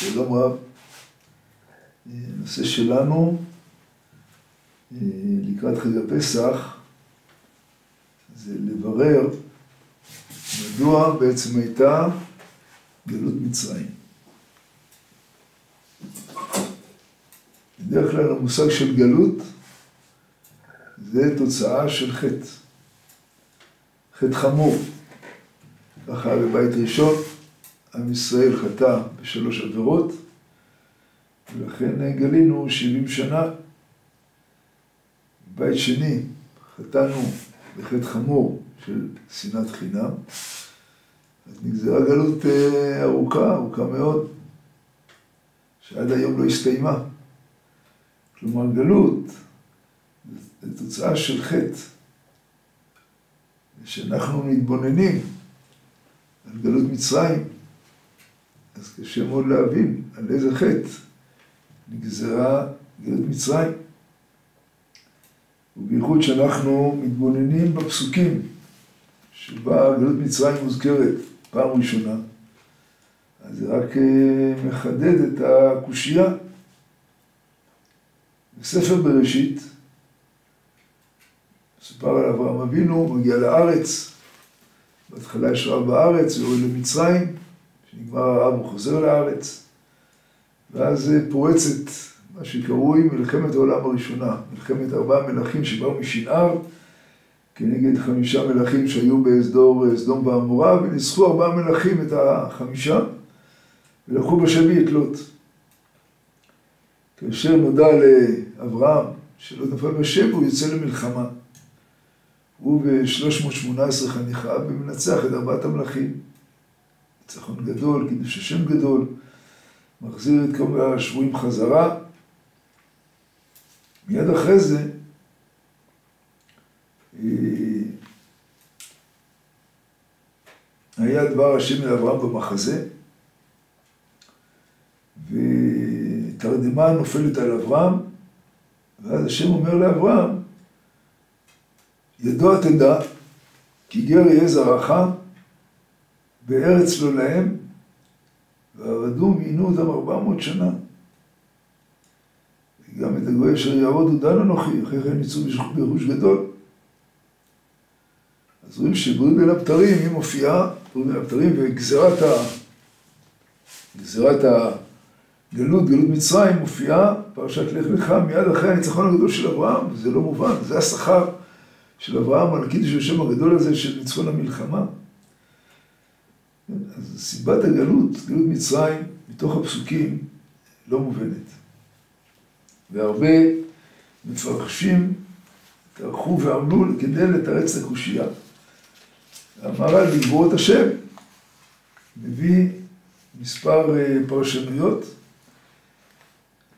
שלום רב. הנושא שלנו לקראת חג הפסח זה לברר מדוע בעצם הייתה גלות מצרים. בדרך כלל המושג של גלות זה תוצאה של חטא, חטא חמור. ככה בבית ראשון עם ישראל חטא בשלוש עבירות ולכן גלינו שבעים שנה. בבית שני חטאנו בחטא חמור של שנאת חינם, אז נגזרה גלות ארוכה, ארוכה מאוד, שעד היום לא הסתיימה. כלומר, גלות זה תוצאה של חטא. כשאנחנו מתבוננים על גלות מצרים, אז קשה מאוד להבין על איזה חטא נגזרה גלות מצרים. ובייחוד שאנחנו מתבוננים בפסוקים שבה גלות מצרים מוזכרת פעם ראשונה, אז זה רק מחדד את הקושייה. בספר בראשית, מסופר על אברהם אבינו, מגיע לארץ, בהתחלה יש רעב בארץ, הוא יורד למצרים, כשנגמר הרעב הוא חוזר לארץ, ואז פורצת מה שקרוי מלחמת העולם הראשונה, מלחמת ארבעה מלכים שבאו משנער, כנגד חמישה מלכים שהיו בסדום ועמורה, וניסחו ארבעה מלכים את החמישה, ולקחו בשבי את לוט. כאשר נודע לאברהם שלא נפל בשבי, הוא יוצא למלחמה. הוא ב-318 חניכיו ומנצח את ארבעת המלכים. ניצחון גדול, קידוש השם גדול, מחזיר את כל השבויים חזרה. מיד אחרי זה, היה דבר השם אל אברהם במחזה, ותרדמה נופלת על אברהם, ואז השם אומר לאברהם, ידוע תדע, כי גר יהיה זרעך בארץ לא להם, ועבדו ועינו אותם ארבע מאות שנה. וגם את הגוי אשר יעבודו דן אנוכי, אחרי כן יצאו ברכוש גדול. אז רואים שבריאות בין הבתרים היא מופיעה, בריאות בין הבתרים, וגזירת ה... גזירת הגלות, גלות מצרים, מופיעה, פרשת לך לך, מיד אחרי הניצחון הגדול של אברהם, וזה לא מובן, זה השכר של אברהם על קידוש השם הגדול הזה של ניצחון המלחמה. אז סיבת הגלות, גלות מצרים, מתוך הפסוקים, לא מובנת. והרבה מפרשים טרחו ועמלו כדי לתרץ את הקושייה. המהר"ל בגבורות השם מביא מספר פרשנויות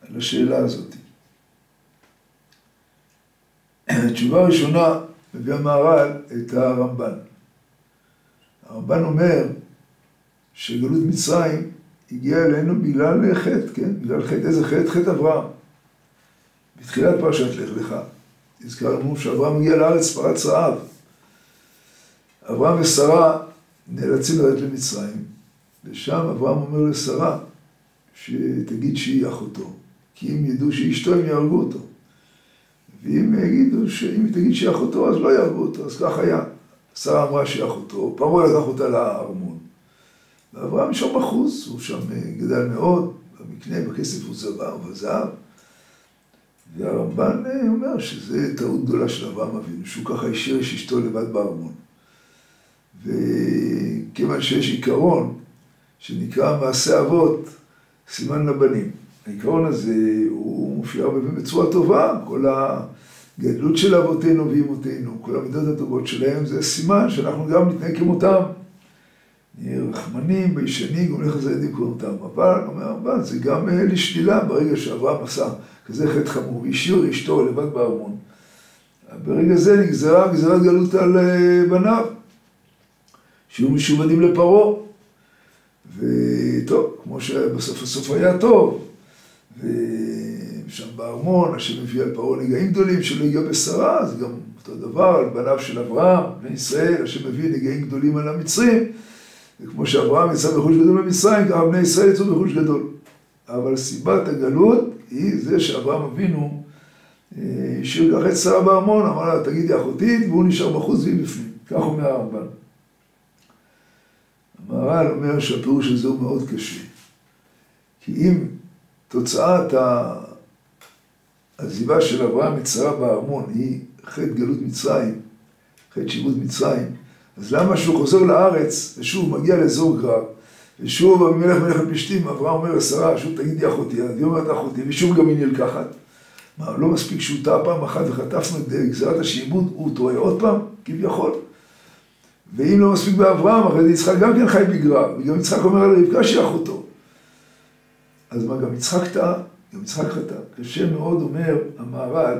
על השאלה הזאת. התשובה הראשונה מביא המהר"ל את הרמב"ן. הרמב"ן אומר שגלות מצרים הגיעה אלינו בגלל חטא, כן? בגלל חטא, איזה חטא? חטא אברהם. בתחילת פרשת לך לך, הזכרנו שאברהם הגיע לארץ פרץ רעב. אברהם ושרה נאלצים לרדת למצרים, ושם אברהם אומר לשרה שתגיד שהיא אחותו, כי אם ידעו שהיא אשתו הם יהרגו אותו. ואם יגידו שאם היא תגיד שהיא אחותו אז לא יהרגו אותו, אז כך היה. שרה אמרה שהיא אחותו, פרעה לקח אותה לארמון. ואברהם נשאר בחוץ, הוא שם גדל מאוד, במקנה, בכסף הוא זבר וזהב. והרמב"ן אומר שזה טעות גדולה של אברהם אבינו, שהוא ככה השאיר את אשתו לבד בארמון. וכיוון שיש עיקרון שנקרא מעשה אבות, סימן לבנים. העיקרון הזה הוא מופיע בצורה טובה, כל הגדלות של אבותינו ואימותינו, כל המידות הטובות שלהם, זה סימן שאנחנו גם נתנהג כמותם. נהיה רחמנים, ביישנים, זה ידים כמותם. אבל, אומר הרמב"ן, זה גם לשלילה ברגע שאברהם עשה כזה חטא חמור, והשאיר אשתו לבד בארמון. ברגע זה נגזרה גזירת גלות על בניו, שיהיו משועבדים לפרעה. וטוב, כמו שבסוף הסוף היה טוב, ושם בארמון, השם מביא על פרעה נגעים גדולים שלא הגיע בשרה, זה גם אותו דבר על בניו של אברהם, בני ישראל, השם מביא נגעים גדולים על המצרים, וכמו שאברהם יצא בחוש גדול במצרים, ככה בני ישראל יצאו בחוש גדול. אבל סיבת הגלות היא זה שאברהם אבינו השאיר ככה את שרה בארמון, אמר לה, תגידי אחותי, והוא נשאר בחוץ והיא בפנים. כך אומר הרמב"ן. המהר"ל אומר שהפירוש הזה הוא מאוד קשה. כי אם תוצאת העזיבה של אברהם את שרה בארמון היא חטא גלות מצרים, חטא שיבות מצרים, אז למה שהוא חוזר לארץ ושוב מגיע לאזור קרב, ושוב המלך מלך הפלישתים, אברהם אומר לשרה, שוב תגידי אחותי, אז היא אומרת אחותי, ושוב גם היא נלקחת. מה, לא מספיק שהוא טעה פעם אחת וחטפנו את גזירת השעבוד, הוא טועה עוד פעם, כביכול. ואם לא מספיק באברהם, אחרי זה יצחק גם כן חי בגרר, וגם יצחק אומר על רבקה שהיא אחותו. אז מה, גם יצחק טעה, גם יצחק חטא. קשה מאוד, אומר המהר"ל,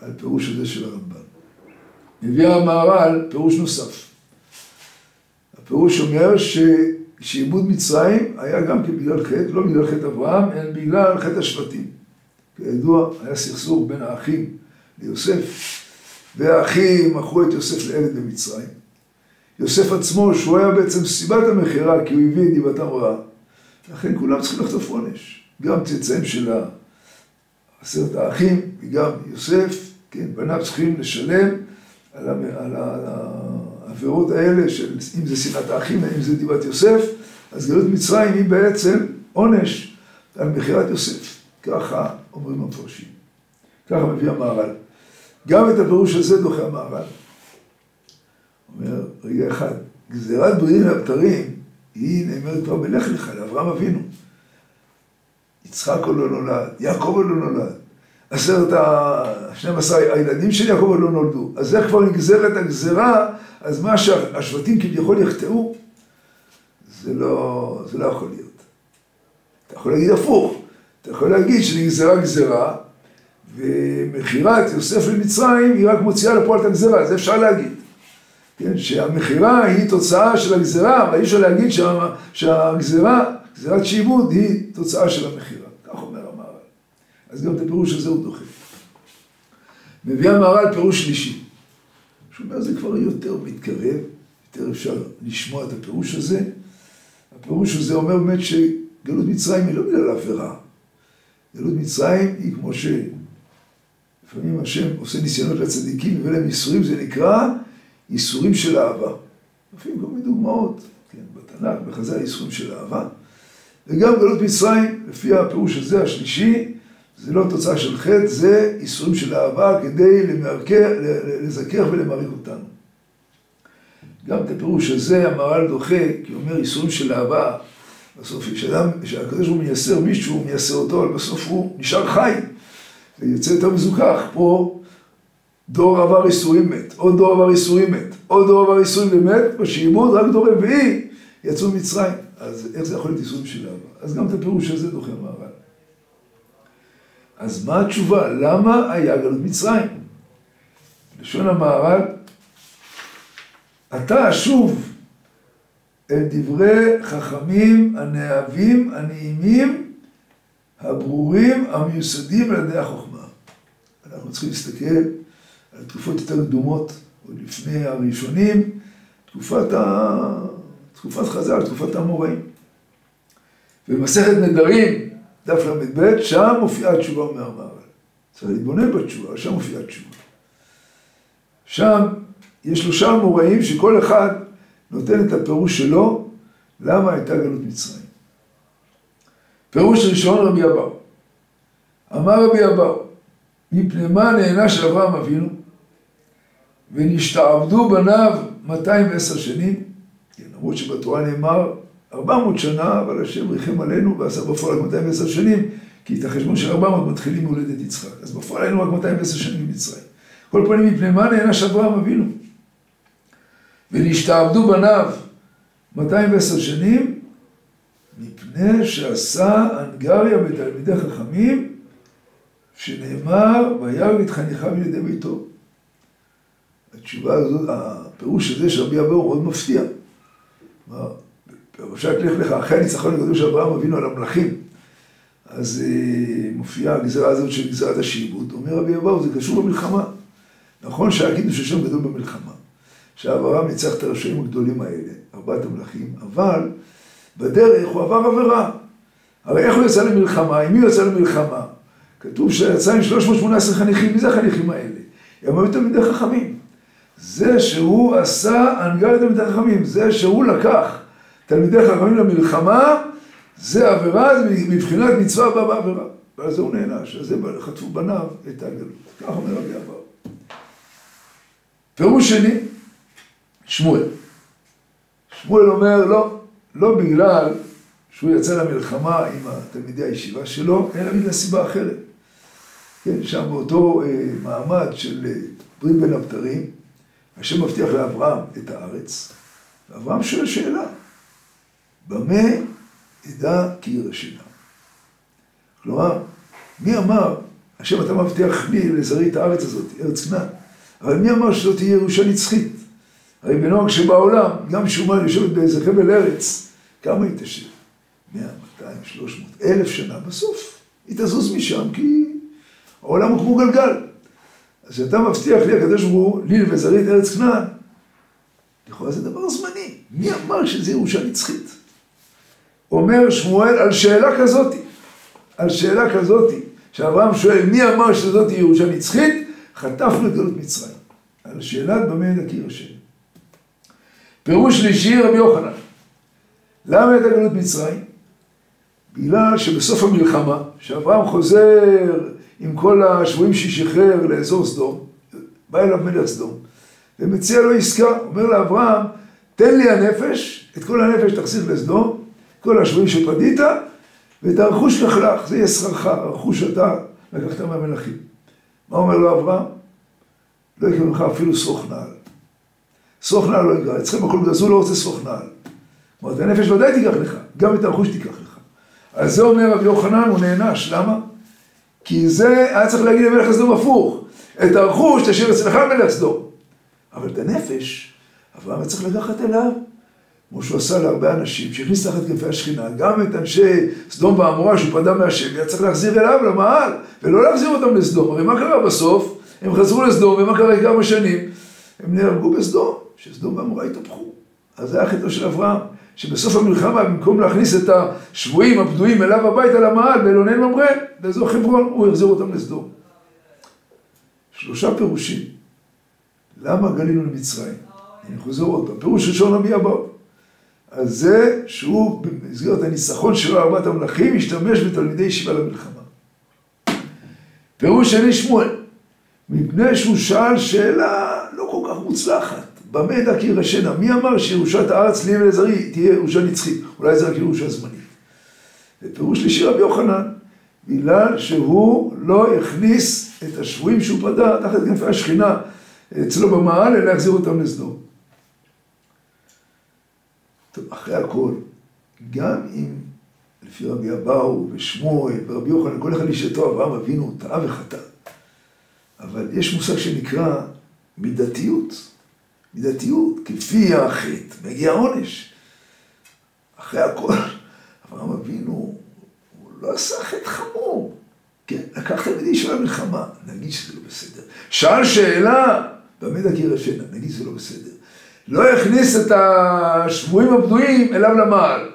על פירוש הזה של הרמב"ן. מביא המהר"ל פירוש נוסף. הפירוש אומר ששעבוד מצרים היה גם כן בגלל חטא, לא בגלל חטא אברהם, אלא בגלל חטא השבטים. כידוע, היה סכסוך בין האחים ליוסף, והאחים מכרו את יוסף לעבד במצרים. יוסף עצמו, שהוא היה בעצם סיבת המכירה, כי הוא הביא את דיבתם רעה, לכן כולם צריכים לחטוף עונש. גם צאצאים של עשרת האחים, וגם יוסף, כן, בניו צריכים לשלם על, על העבירות האלה, של אם זה שנאת האחים, אם זה דיבת יוסף, אז גלות מצרים היא בעצם עונש על מכירת יוסף. ככה אומרים המפרשים. ככה מביא המהר"ל. גם את הפירוש הזה דוחה המהר"ל. אומר, רגע אחד, גזירת בריאים והבתרים היא נאמרת כבר בלך לך, לאברהם אבינו. יצחק עוד לא נולד, יעקב עוד לא נולד. עשרת ה-12 הילדים של יעקב עוד לא נולדו. אז איך כבר נגזרת הגזרה, אז מה שהשבטים כביכול יחטאו, זה לא, זה לא יכול להיות. אתה יכול להגיד הפוך. אתה יכול להגיד שנגזרה גזרה, ומכירת יוסף למצרים היא רק מוציאה לפועל את הגזרה, זה אפשר להגיד. כן, שהמכירה היא תוצאה של הגזרה, אבל אי אפשר להגיד שה, שהגזרה, גזירת שעבוד, היא תוצאה של המכירה. כך אומר המהר"ל. אז גם את הפירוש הזה הוא דוחה. מביא המהר"ל פירוש שלישי. שאומר, זה כבר יותר מתקרב, יותר אפשר לשמוע את הפירוש הזה. הפירוש הזה אומר באמת שגלות מצרים היא לא בגלל עבירה. גלות מצרים היא כמו שלפעמים השם עושה ניסיונות לצדיקים ולהם ייסורים, זה נקרא ייסורים של אהבה. לפעמים כל מיני דוגמאות, כן, בתנ"ך, בחז"ל ייסורים של אהבה. וגם גלות מצרים, לפי הפירוש הזה, השלישי, זה לא תוצאה של חטא, זה ייסורים של אהבה כדי למרכר, לזכר ולמעריך אותנו. גם את הפירוש הזה המהר"ל דוחה, כי הוא אומר ייסורים של אהבה, בסוף כשהקדוש ברוך הוא מייסר מישהו, הוא מייסר אותו, אבל בסוף הוא נשאר חי. ויוצא יותר מזוכח. פה דור עבר איסורים מת, עוד דור עבר איסורים מת, עוד דור עבר איסורים ומת, בשעבוד רק דור רביעי יצאו ממצרים. אז איך זה יכול להיות איסורים של אהבה? אז גם את הפירוש הזה דוחה מהר"ל. אז מה התשובה? למה היה גלות מצרים? לשון המהר"ל, אתה שוב אל דברי חכמים הנאהבים, הנעימים, הברורים, המיוסדים על ידי החוכמה. אנחנו צריכים להסתכל על תקופות יותר קדומות, עוד לפני הראשונים, תקופת, ה... תקופת חז"ל, תקופת האמוראים. במסכת נדרים, דף ל"ב, שם מופיעה תשובה מהמערל. צריך להתבונן בתשובה, שם מופיעה תשובה. שם יש שלושה אמוראים שכל אחד נותן את הפירוש שלו, למה הייתה גלות מצרים. פירוש ראשון רבי אבאו. אמר רבי אבאו, מפני מה נענש אברהם אבינו, ונשתעבדו בניו 210 שנים, כן, למרות שבתורה נאמר 400 שנה, אבל השם ריחם עלינו ועשה בפועל רק 210 שנים, כי את החשבון של 400 מתחילים מהולדת יצחק. אז בפועל היינו רק 210 שנים במצרים. כל פנים, מפני מה נענש אברהם אבינו? ונשתעבדו בניו 210 שנים, מפני שעשה אנגריה בתלמידי חכמים, שנאמר, וירא את חניכיו לידי ביתו. התשובה הזאת, הפירוש הזה של רבי אבאו מאוד מפתיע. כלומר, פרשת לך אחרי הניצחון הגדול של אברהם אבינו על המלכים, אז אה, מופיעה הגזרה הזאת של גזרת השעבוד. אומר רבי אבאו, זה קשור במלחמה. נכון שהיה קידוש השם גדול במלחמה. שאברהם ניצח את הרשעים הגדולים האלה, ארבעת המלכים, אבל בדרך הוא עבר עבירה. הרי איך הוא יצא למלחמה? עם מי הוא יצא למלחמה? כתוב שיצא עם 318 חניכים, מי זה החניכים האלה? הם היו תלמידי חכמים. זה שהוא עשה הנהגה לתלמידי חכמים, זה שהוא לקח תלמידי חכמים למלחמה, זה עבירה, זה מבחינת מצווה הבאה בעבירה. זה הוא נענש, על זה חטפו בניו את הגלות. כך אומר רבי אבאו. פירוש שני, שמואל. שמואל אומר, לא, לא בגלל שהוא יצא למלחמה עם תלמידי הישיבה שלו, אלא בגלל סיבה אחרת. כן, שם באותו אה, מעמד של אה, ברית בין הבתרים, השם מבטיח לאברהם את הארץ, ואברהם שואל שאלה, במה אדע כי ירשנה? כלומר, מי אמר, השם אתה מבטיח לי לזרי את הארץ הזאת, ארץ כנען, אבל מי אמר שזאת תהיה ירושה נצחית? הרי בנוהג שבעולם, גם שומה יושבת באיזה חבל ארץ, כמה היא תשב? 100, 200, 300, אלף שנה, בסוף היא תזוז משם, כי העולם הוא כמו גלגל. אז אתה מבטיח לי, הקדוש ברוך הוא, לי ולזרי את ארץ כנען, לכאורה זה דבר זמני. מי אמר שזה ירושה נצחית? אומר שמואל על שאלה כזאתי, על שאלה כזאתי, שאברהם שואל מי אמר שזאת ירושה נצחית, חטפנו את גלות מצרים. על שאלת במה נקיר השם. פירוש שלישי רבי יוחנן. למה הייתה גלות מצרים? בגלל שבסוף המלחמה, שאברהם חוזר עם כל השבויים ששחרר לאזור סדום, בא אליו מלך סדום, ומציע לו עסקה, אומר לאברהם, תן לי הנפש, את כל הנפש תחזיר לסדום, כל השבויים שפדית, ואת הרכוש לך, זה יהיה שכרך, הרכוש שאתה לקחת מהמלכים. מה אומר לו אברהם? לא יקרה ממך אפילו שרוך נעל. שרוך נעל לא יקרה, אצלכם הכל גזול, לא רוצה שרוך נעל. כלומר, את הנפש ודאי תיקח לך, גם את הרכוש תיקח לך. אז זה אומר רבי יוחנן, הוא נענש, למה? כי זה היה צריך להגיד למלך סדום הפוך. את הרכוש תשאיר אצלך מלך סדום. אבל את הנפש, אברהם צריך לקחת אליו. כמו שהוא עשה להרבה אנשים, שהכניס תחת כנפי השכינה, גם את אנשי סדום ועמורה שהוא פדה מהשם, היה צריך להחזיר אליו למעל, ולא להחזיר אותם לסדום. הרי מה קרה בסוף? הם חזרו לסדום, ומה קרה כמה שנים? הם נהרגו בסדום, שסדום ועמורה התהפכו. אז זה היה חטאו של אברהם, שבסוף המלחמה, במקום להכניס את השבויים הבדויים אליו הביתה למעל, באלוני ממרא, באזור חברון, הוא החזיר אותם לסדום. שלושה פירושים. למה גלינו למצרים? אני חוזר עוד פעם. פירוש ראשון רבי אבאו. על זה שהוא במסגרת הניצחון שלו ארבעת המלכים השתמש בתלמידי ישיבה למלחמה. פירוש שני שמואל, מפני שהוא שאל שאלה לא כל כך מוצלחת, במה דק ירשנה? מי אמר שירושת הארץ לי ולזרי תהיה ירושה נצחית? אולי זה רק ירושה זמנית. ופירוש שלישי רבי יוחנן, בגלל שהוא לא הכניס את השבויים שהוא פדה תחת כנפי השכינה אצלו במעל, אלא החזיר אותם לסדום. טוב, אחרי הכל, גם אם לפי רבי אבאו ושמואל ורבי יוחנן, כל אחד אישתו אברהם אבינו טעה וחטא. אבל יש מושג שנקרא מידתיות. מידתיות, כפי החטא, מגיע עונש. אחרי הכל, אברהם אבינו, הוא לא עשה חטא חמור. כן, לקח תלמידי של המלחמה, נגיד שזה לא בסדר. שאל שאלה, במה דקיר השנה, נגיד שזה לא בסדר. לא הכניס את השבויים הבדויים אליו למעל.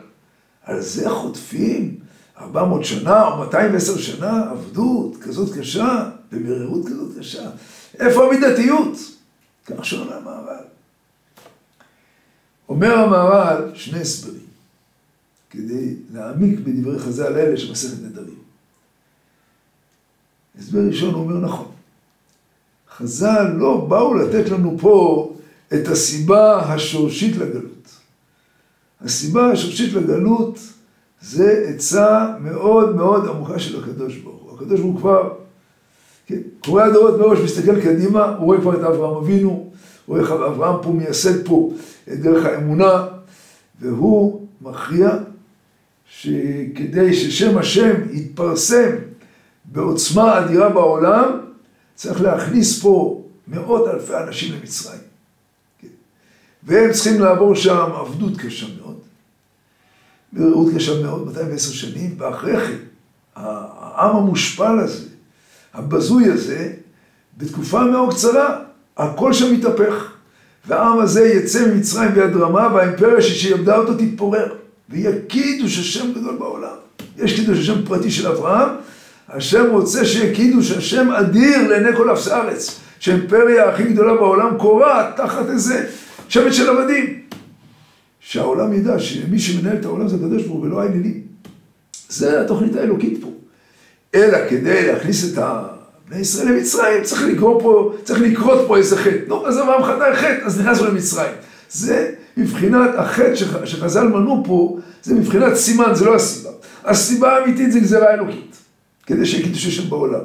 על זה חוטפים 400 שנה או 210 שנה עבדות כזאת קשה, במרירות כזאת קשה. איפה המידתיות? כך שואל המהר"ל. אומר המהר"ל שני הסברים, כדי להעמיק בדברי חז"ל האלה של מסכת נדרים. הסבר ראשון אומר נכון. חז"ל לא באו לתת לנו פה את הסיבה השורשית לגלות. הסיבה השורשית לגלות זה עצה מאוד מאוד עמוקה של הקדוש ברוך הוא. הקדוש ברוך הוא כבר, כן, קורא הדורות מראש, מסתכל קדימה, הוא רואה כבר את אברהם אבינו, הוא רואה איך אברהם פה מייסד פה את דרך האמונה, והוא מכריע שכדי ששם השם יתפרסם בעוצמה אדירה בעולם, צריך להכניס פה מאות אלפי אנשים למצרים. והם צריכים לעבור שם עבדות קשה מאוד, מרעות קשה מאוד, 210 שנים, ואחרי כן, העם המושפל הזה, הבזוי הזה, בתקופה מאוד קצרה, הכל שם מתהפך. והעם הזה יצא ממצרים ביד רמה, והאימפריה שיעבדה אותו תתפורר, ויגידו ששם גדול בעולם. יש קידוש השם פרטי של אברהם, השם רוצה שיהיה קידוש השם אדיר לעיני כל אפס הארץ, שהאימפריה הכי גדולה בעולם קורעת תחת איזה שבט של עבדים. שהעולם ידע שמי שמנהל את העולם זה הקדוש ברוך הוא ולא האלילים. זה התוכנית האלוקית פה. אלא כדי להכניס את בני ישראל למצרים, צריך לקרוא פה, צריך לקרות פה איזה חטא. נו, אז אברהם חטא חטא, אז נכנסנו למצרים. זה מבחינת החטא שחז"ל מנו פה, זה מבחינת סימן, זה לא הסיבה. הסיבה האמיתית זה גזירה אלוקית, כדי שיהיה קידוש השם בעולם.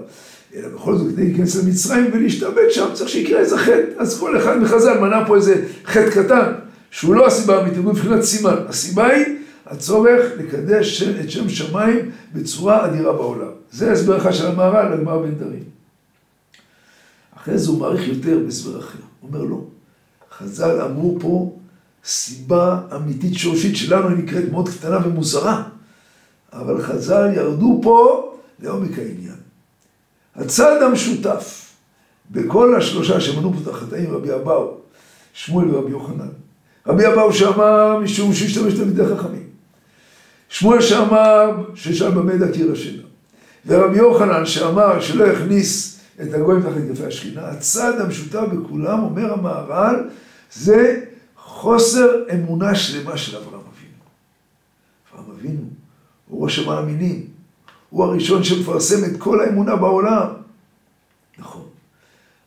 אלא בכל זאת, כדי להיכנס למצרים ולהשתבק שם, צריך שיקרה איזה חטא. אז כל אחד מחז"ל מנה פה איזה חטא קטן, שהוא לא הסיבה האמיתית, הוא מבחינת סימן. הסיבה היא הצורך לקדש את שם שמיים בצורה אדירה בעולם. זה הסבר אחד של המהר"ל לגמר בן דרים. אחרי זה הוא מעריך יותר בהסבר אחר. הוא אומר לא, חז"ל אמרו פה סיבה אמיתית שורשית שלנו היא נקראת מאוד קטנה ומוזרה, אבל חז"ל ירדו פה לעומק העניין. הצד המשותף בכל השלושה שמנו פה את החטאים, רבי אבאו, שמואל ורבי יוחנן. רבי אבאו שאמר משום שהשתמש תלמידי חכמים. שמואל שאמר ששם במה דק השינה. ורבי יוחנן שאמר שלא יכניס את הגויים תחת כתפי השכינה, הצד המשותף בכולם, אומר המהר"ל, זה חוסר אמונה שלמה של אברהם אבינו. אברהם אבינו הוא ראש המאמינים, הוא הראשון שמפרסם את כל האמונה בעולם. נכון,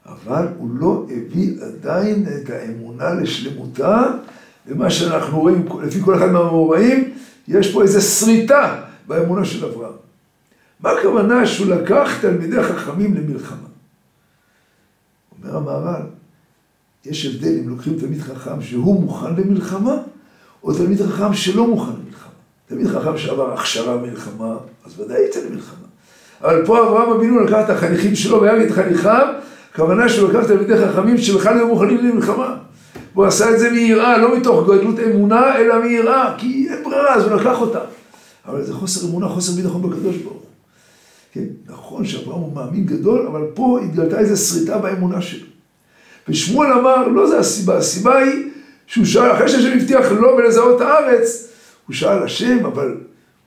אבל הוא לא הביא עדיין את האמונה לשלמותה, ומה שאנחנו רואים, לפי כל אחד מהמאורעים, יש פה איזו שריטה באמונה של אברהם. מה הכוונה שהוא לקח תלמידי חכמים למלחמה? אומר המהר"ל, יש הבדל אם לוקחים תלמיד חכם שהוא מוכן למלחמה, או תלמיד חכם שלא מוכן למלחמה. תלמיד חכם שעבר הכשרה מלחמה, אז ודאי יצא למלחמה. אבל פה אברהם אבינו לקח את החניכים שלו וירג את חניכיו, הכוונה שהוא לקח תלמידי חכמים שבכלל היו מוכנים למלחמה. והוא עשה את זה מיראה, לא מתוך גדלות אמונה, אלא מיראה, כי אין ברירה, אז הוא לקח אותה. אבל זה חוסר אמונה, חוסר ביטחון בקדוש ברוך הוא. כן, נכון שאברהם הוא מאמין גדול, אבל פה התגלתה איזו שריטה באמונה שלו. ושמואל אמר, לא זה הסיבה, הסיבה היא שהוא שאל, אחרי שהשם הבטיח לו ולזהות הארץ, הוא שאל השם, אבל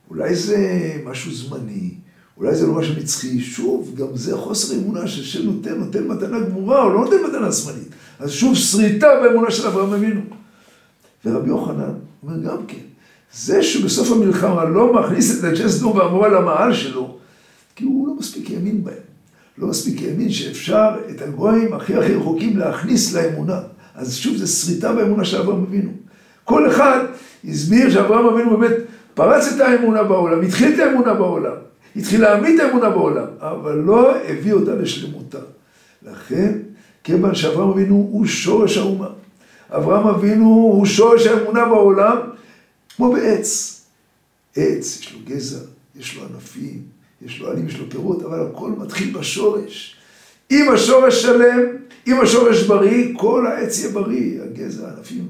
אולי זה משהו זמני, אולי זה לא משהו נצחי, שוב, גם זה חוסר אמונה שהשם נותן, נותן מתנה גמורה, או לא נותן מתנה זמנית. אז שוב, שריטה באמונה של אברהם אבינו. ורבי יוחנן אומר גם כן, זה שבסוף המלחמה לא מכניס את הג'סדור והמורה למעל שלו, כי הוא לא מספיק האמין בהם. לא מספיק האמין שאפשר את הגויים הכי הכי רחוקים להכניס לאמונה. אז שוב, זה שריטה באמונה של אברהם אבינו. כל אחד הסביר שאברהם אבינו באמת פרץ את האמונה בעולם, התחיל את האמונה בעולם, התחיל להעמיד את האמונה בעולם, אבל לא הביא אותה לשלמותה. לכן, כיוון שאברהם אבינו הוא שורש האומה. אברהם אבינו הוא שורש האמונה בעולם, כמו בעץ. עץ, יש לו גזע, יש לו ענפים, יש לו עלים, יש לו פירות, אבל הכל מתחיל בשורש. אם השורש שלם, אם השורש בריא, כל העץ יהיה בריא, הגזע, הענפים,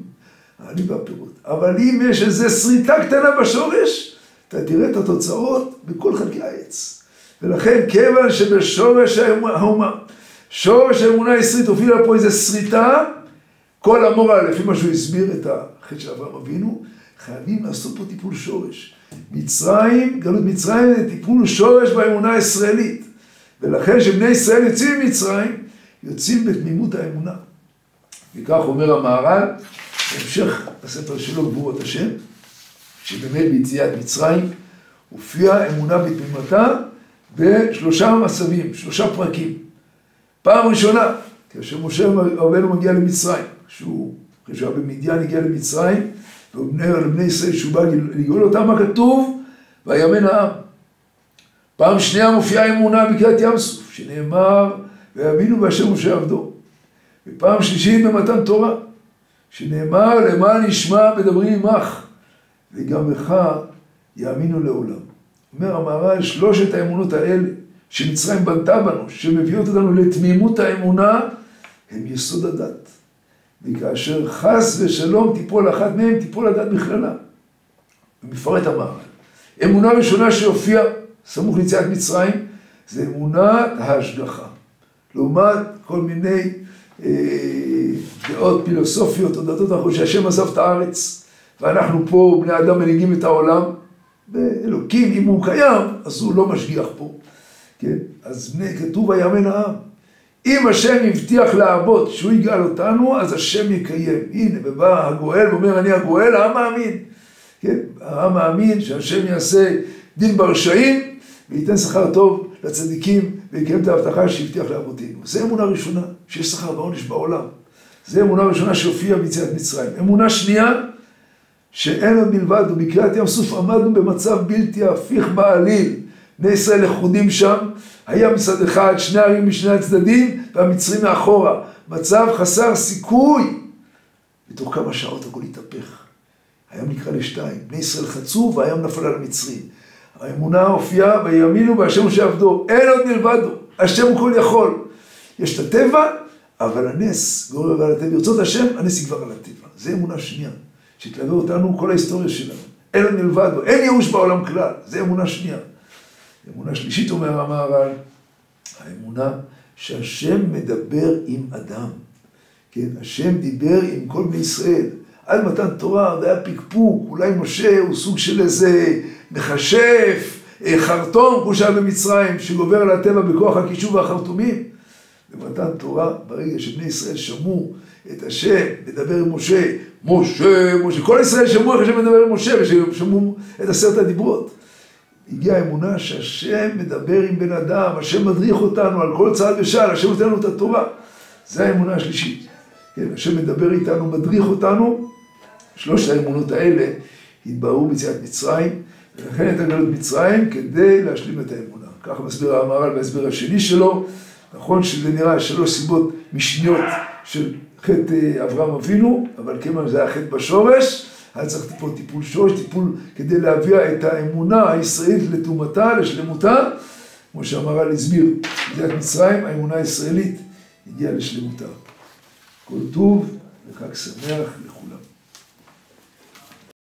העלים והפירות. אבל אם יש איזו שריטה קטנה בשורש, אתה תראה את התוצאות בכל חלקי העץ. ולכן, כיוון שבשורש האומה, שורש האמונה הישראלית הובילה פה איזו שריטה, כל המורה, לפי מה שהוא הסביר את החטא של אברהם אבינו, חייבים לעשות פה טיפול שורש. מצרים, גלות מצרים זה טיפול שורש באמונה הישראלית. ולכן כשבני ישראל יוצאים ממצרים, יוצאים בתמימות האמונה. וכך אומר המהר"ל, בהמשך הספר שלו, גבורות השם, שבאמת ביציאת מצרים הופיעה אמונה בתמימתה בשלושה מצבים, שלושה פרקים. פעם ראשונה, כאשר משה רבנו מגיע למצרים, כשהוא, אחרי שהוא היה במדיין, הגיע למצרים, ולבני ישראל שהוא בא לגאול אותם, מה כתוב? ויאמן העם. פעם שנייה מופיעה אמונה בקריאת ים סוף, שנאמר, ויאמינו בהשם משה עבדו. ופעם שלישית במתן תורה, שנאמר, למען נשמע מדברים עמך, וגם לך יאמינו לעולם. אומר המהר"ל, שלושת האמונות האלה, שמצרים בנתה בנו, שמביאות אותנו לתמימות האמונה, הם יסוד הדת. וכאשר חס ושלום תיפול אחת מהם, תיפול הדת בכללה. ומפרט המהר"ל. אמונה ראשונה שהופיעה סמוך ליציאת מצרים, זה אמונת ההשגחה. לעומת כל מיני דעות פילוסופיות או דתות אחרות שהשם עזב את הארץ, ואנחנו פה, בני אדם מנהיגים את העולם. ואלוקים, אם הוא קיים, אז הוא לא משגיח פה, כן? אז כתוב ויאמן העם. אם השם הבטיח לאבות שהוא יגאל אותנו, אז השם יקיים. הנה, ובא הגואל ואומר, אני הגואל, העם מאמין. כן? העם מאמין שהשם יעשה דין ברשעים, וייתן שכר טוב לצדיקים, ויקיים את ההבטחה שהבטיח לאבותינו. זו אמונה ראשונה, שיש שכר ועונש בעולם. זו אמונה ראשונה שהופיעה ביציאת מצרים. אמונה שנייה, שאין עוד מלבד, ובקריאת ים סוף עמדנו במצב בלתי הפיך בעליל. בני ישראל לכודים שם, היה מצד אחד שני ערים משני הצדדים, והמצרים מאחורה. מצב חסר סיכוי. בתוך כמה שעות הכל התהפך. הים נקרא לשתיים. בני ישראל חצו והים נפל על המצרים. האמונה הופיעה, ויאמינו בהשם שעבדו. אין עוד מלבדו. השם הוא כל יכול. יש את הטבע, אבל הנס גורר על הטבע. ברצות השם, הנס יגבר על הטבע. זו אמונה שנייה, שתלווה אותנו כל ההיסטוריה שלנו. אין עוד מלבדו. אין ייאוש בעולם כלל. זו אמונה שנייה. אמונה שלישית, אומר המהר"ל, האמונה שהשם מדבר עם אדם. כן, השם דיבר עם כל בני ישראל. עד מתן תורה זה היה פקפוק, אולי משה הוא סוג של איזה מכשף, אה, חרטום, כמו שהיה במצרים, שגובר על הטבע בכוח הכישוב והחרטומים. במתן תורה, ברגע שבני ישראל שמעו את השם מדבר עם משה, משה, משה, כל ישראל שמעו איך השם מדבר עם משה, ושמעו את עשרת הדיברות. הגיעה האמונה שהשם מדבר עם בן אדם, השם מדריך אותנו על כל צעד ושעל, השם נותן לנו את התורה. זו האמונה השלישית. כן, השם מדבר איתנו, מדריך אותנו. שלושת האמונות האלה התבררו ביציאת מצרים, ולכן הייתה גלות מצרים כדי להשלים את האמונה. ככה מסביר המהר"ל בהסבר השני שלו. נכון שזה נראה שלוש סיבות משניות של חטא אברהם אבינו, אבל כיוון שזה היה חטא בשורש, היה צריך פה טיפול שורש, טיפול כדי להביא את האמונה הישראלית לטומאתה, לשלמותה. כמו שהמהר"ל הסביר, בידיעת מצרים, האמונה הישראלית הגיעה לשלמותה. כל טוב וחג שמח.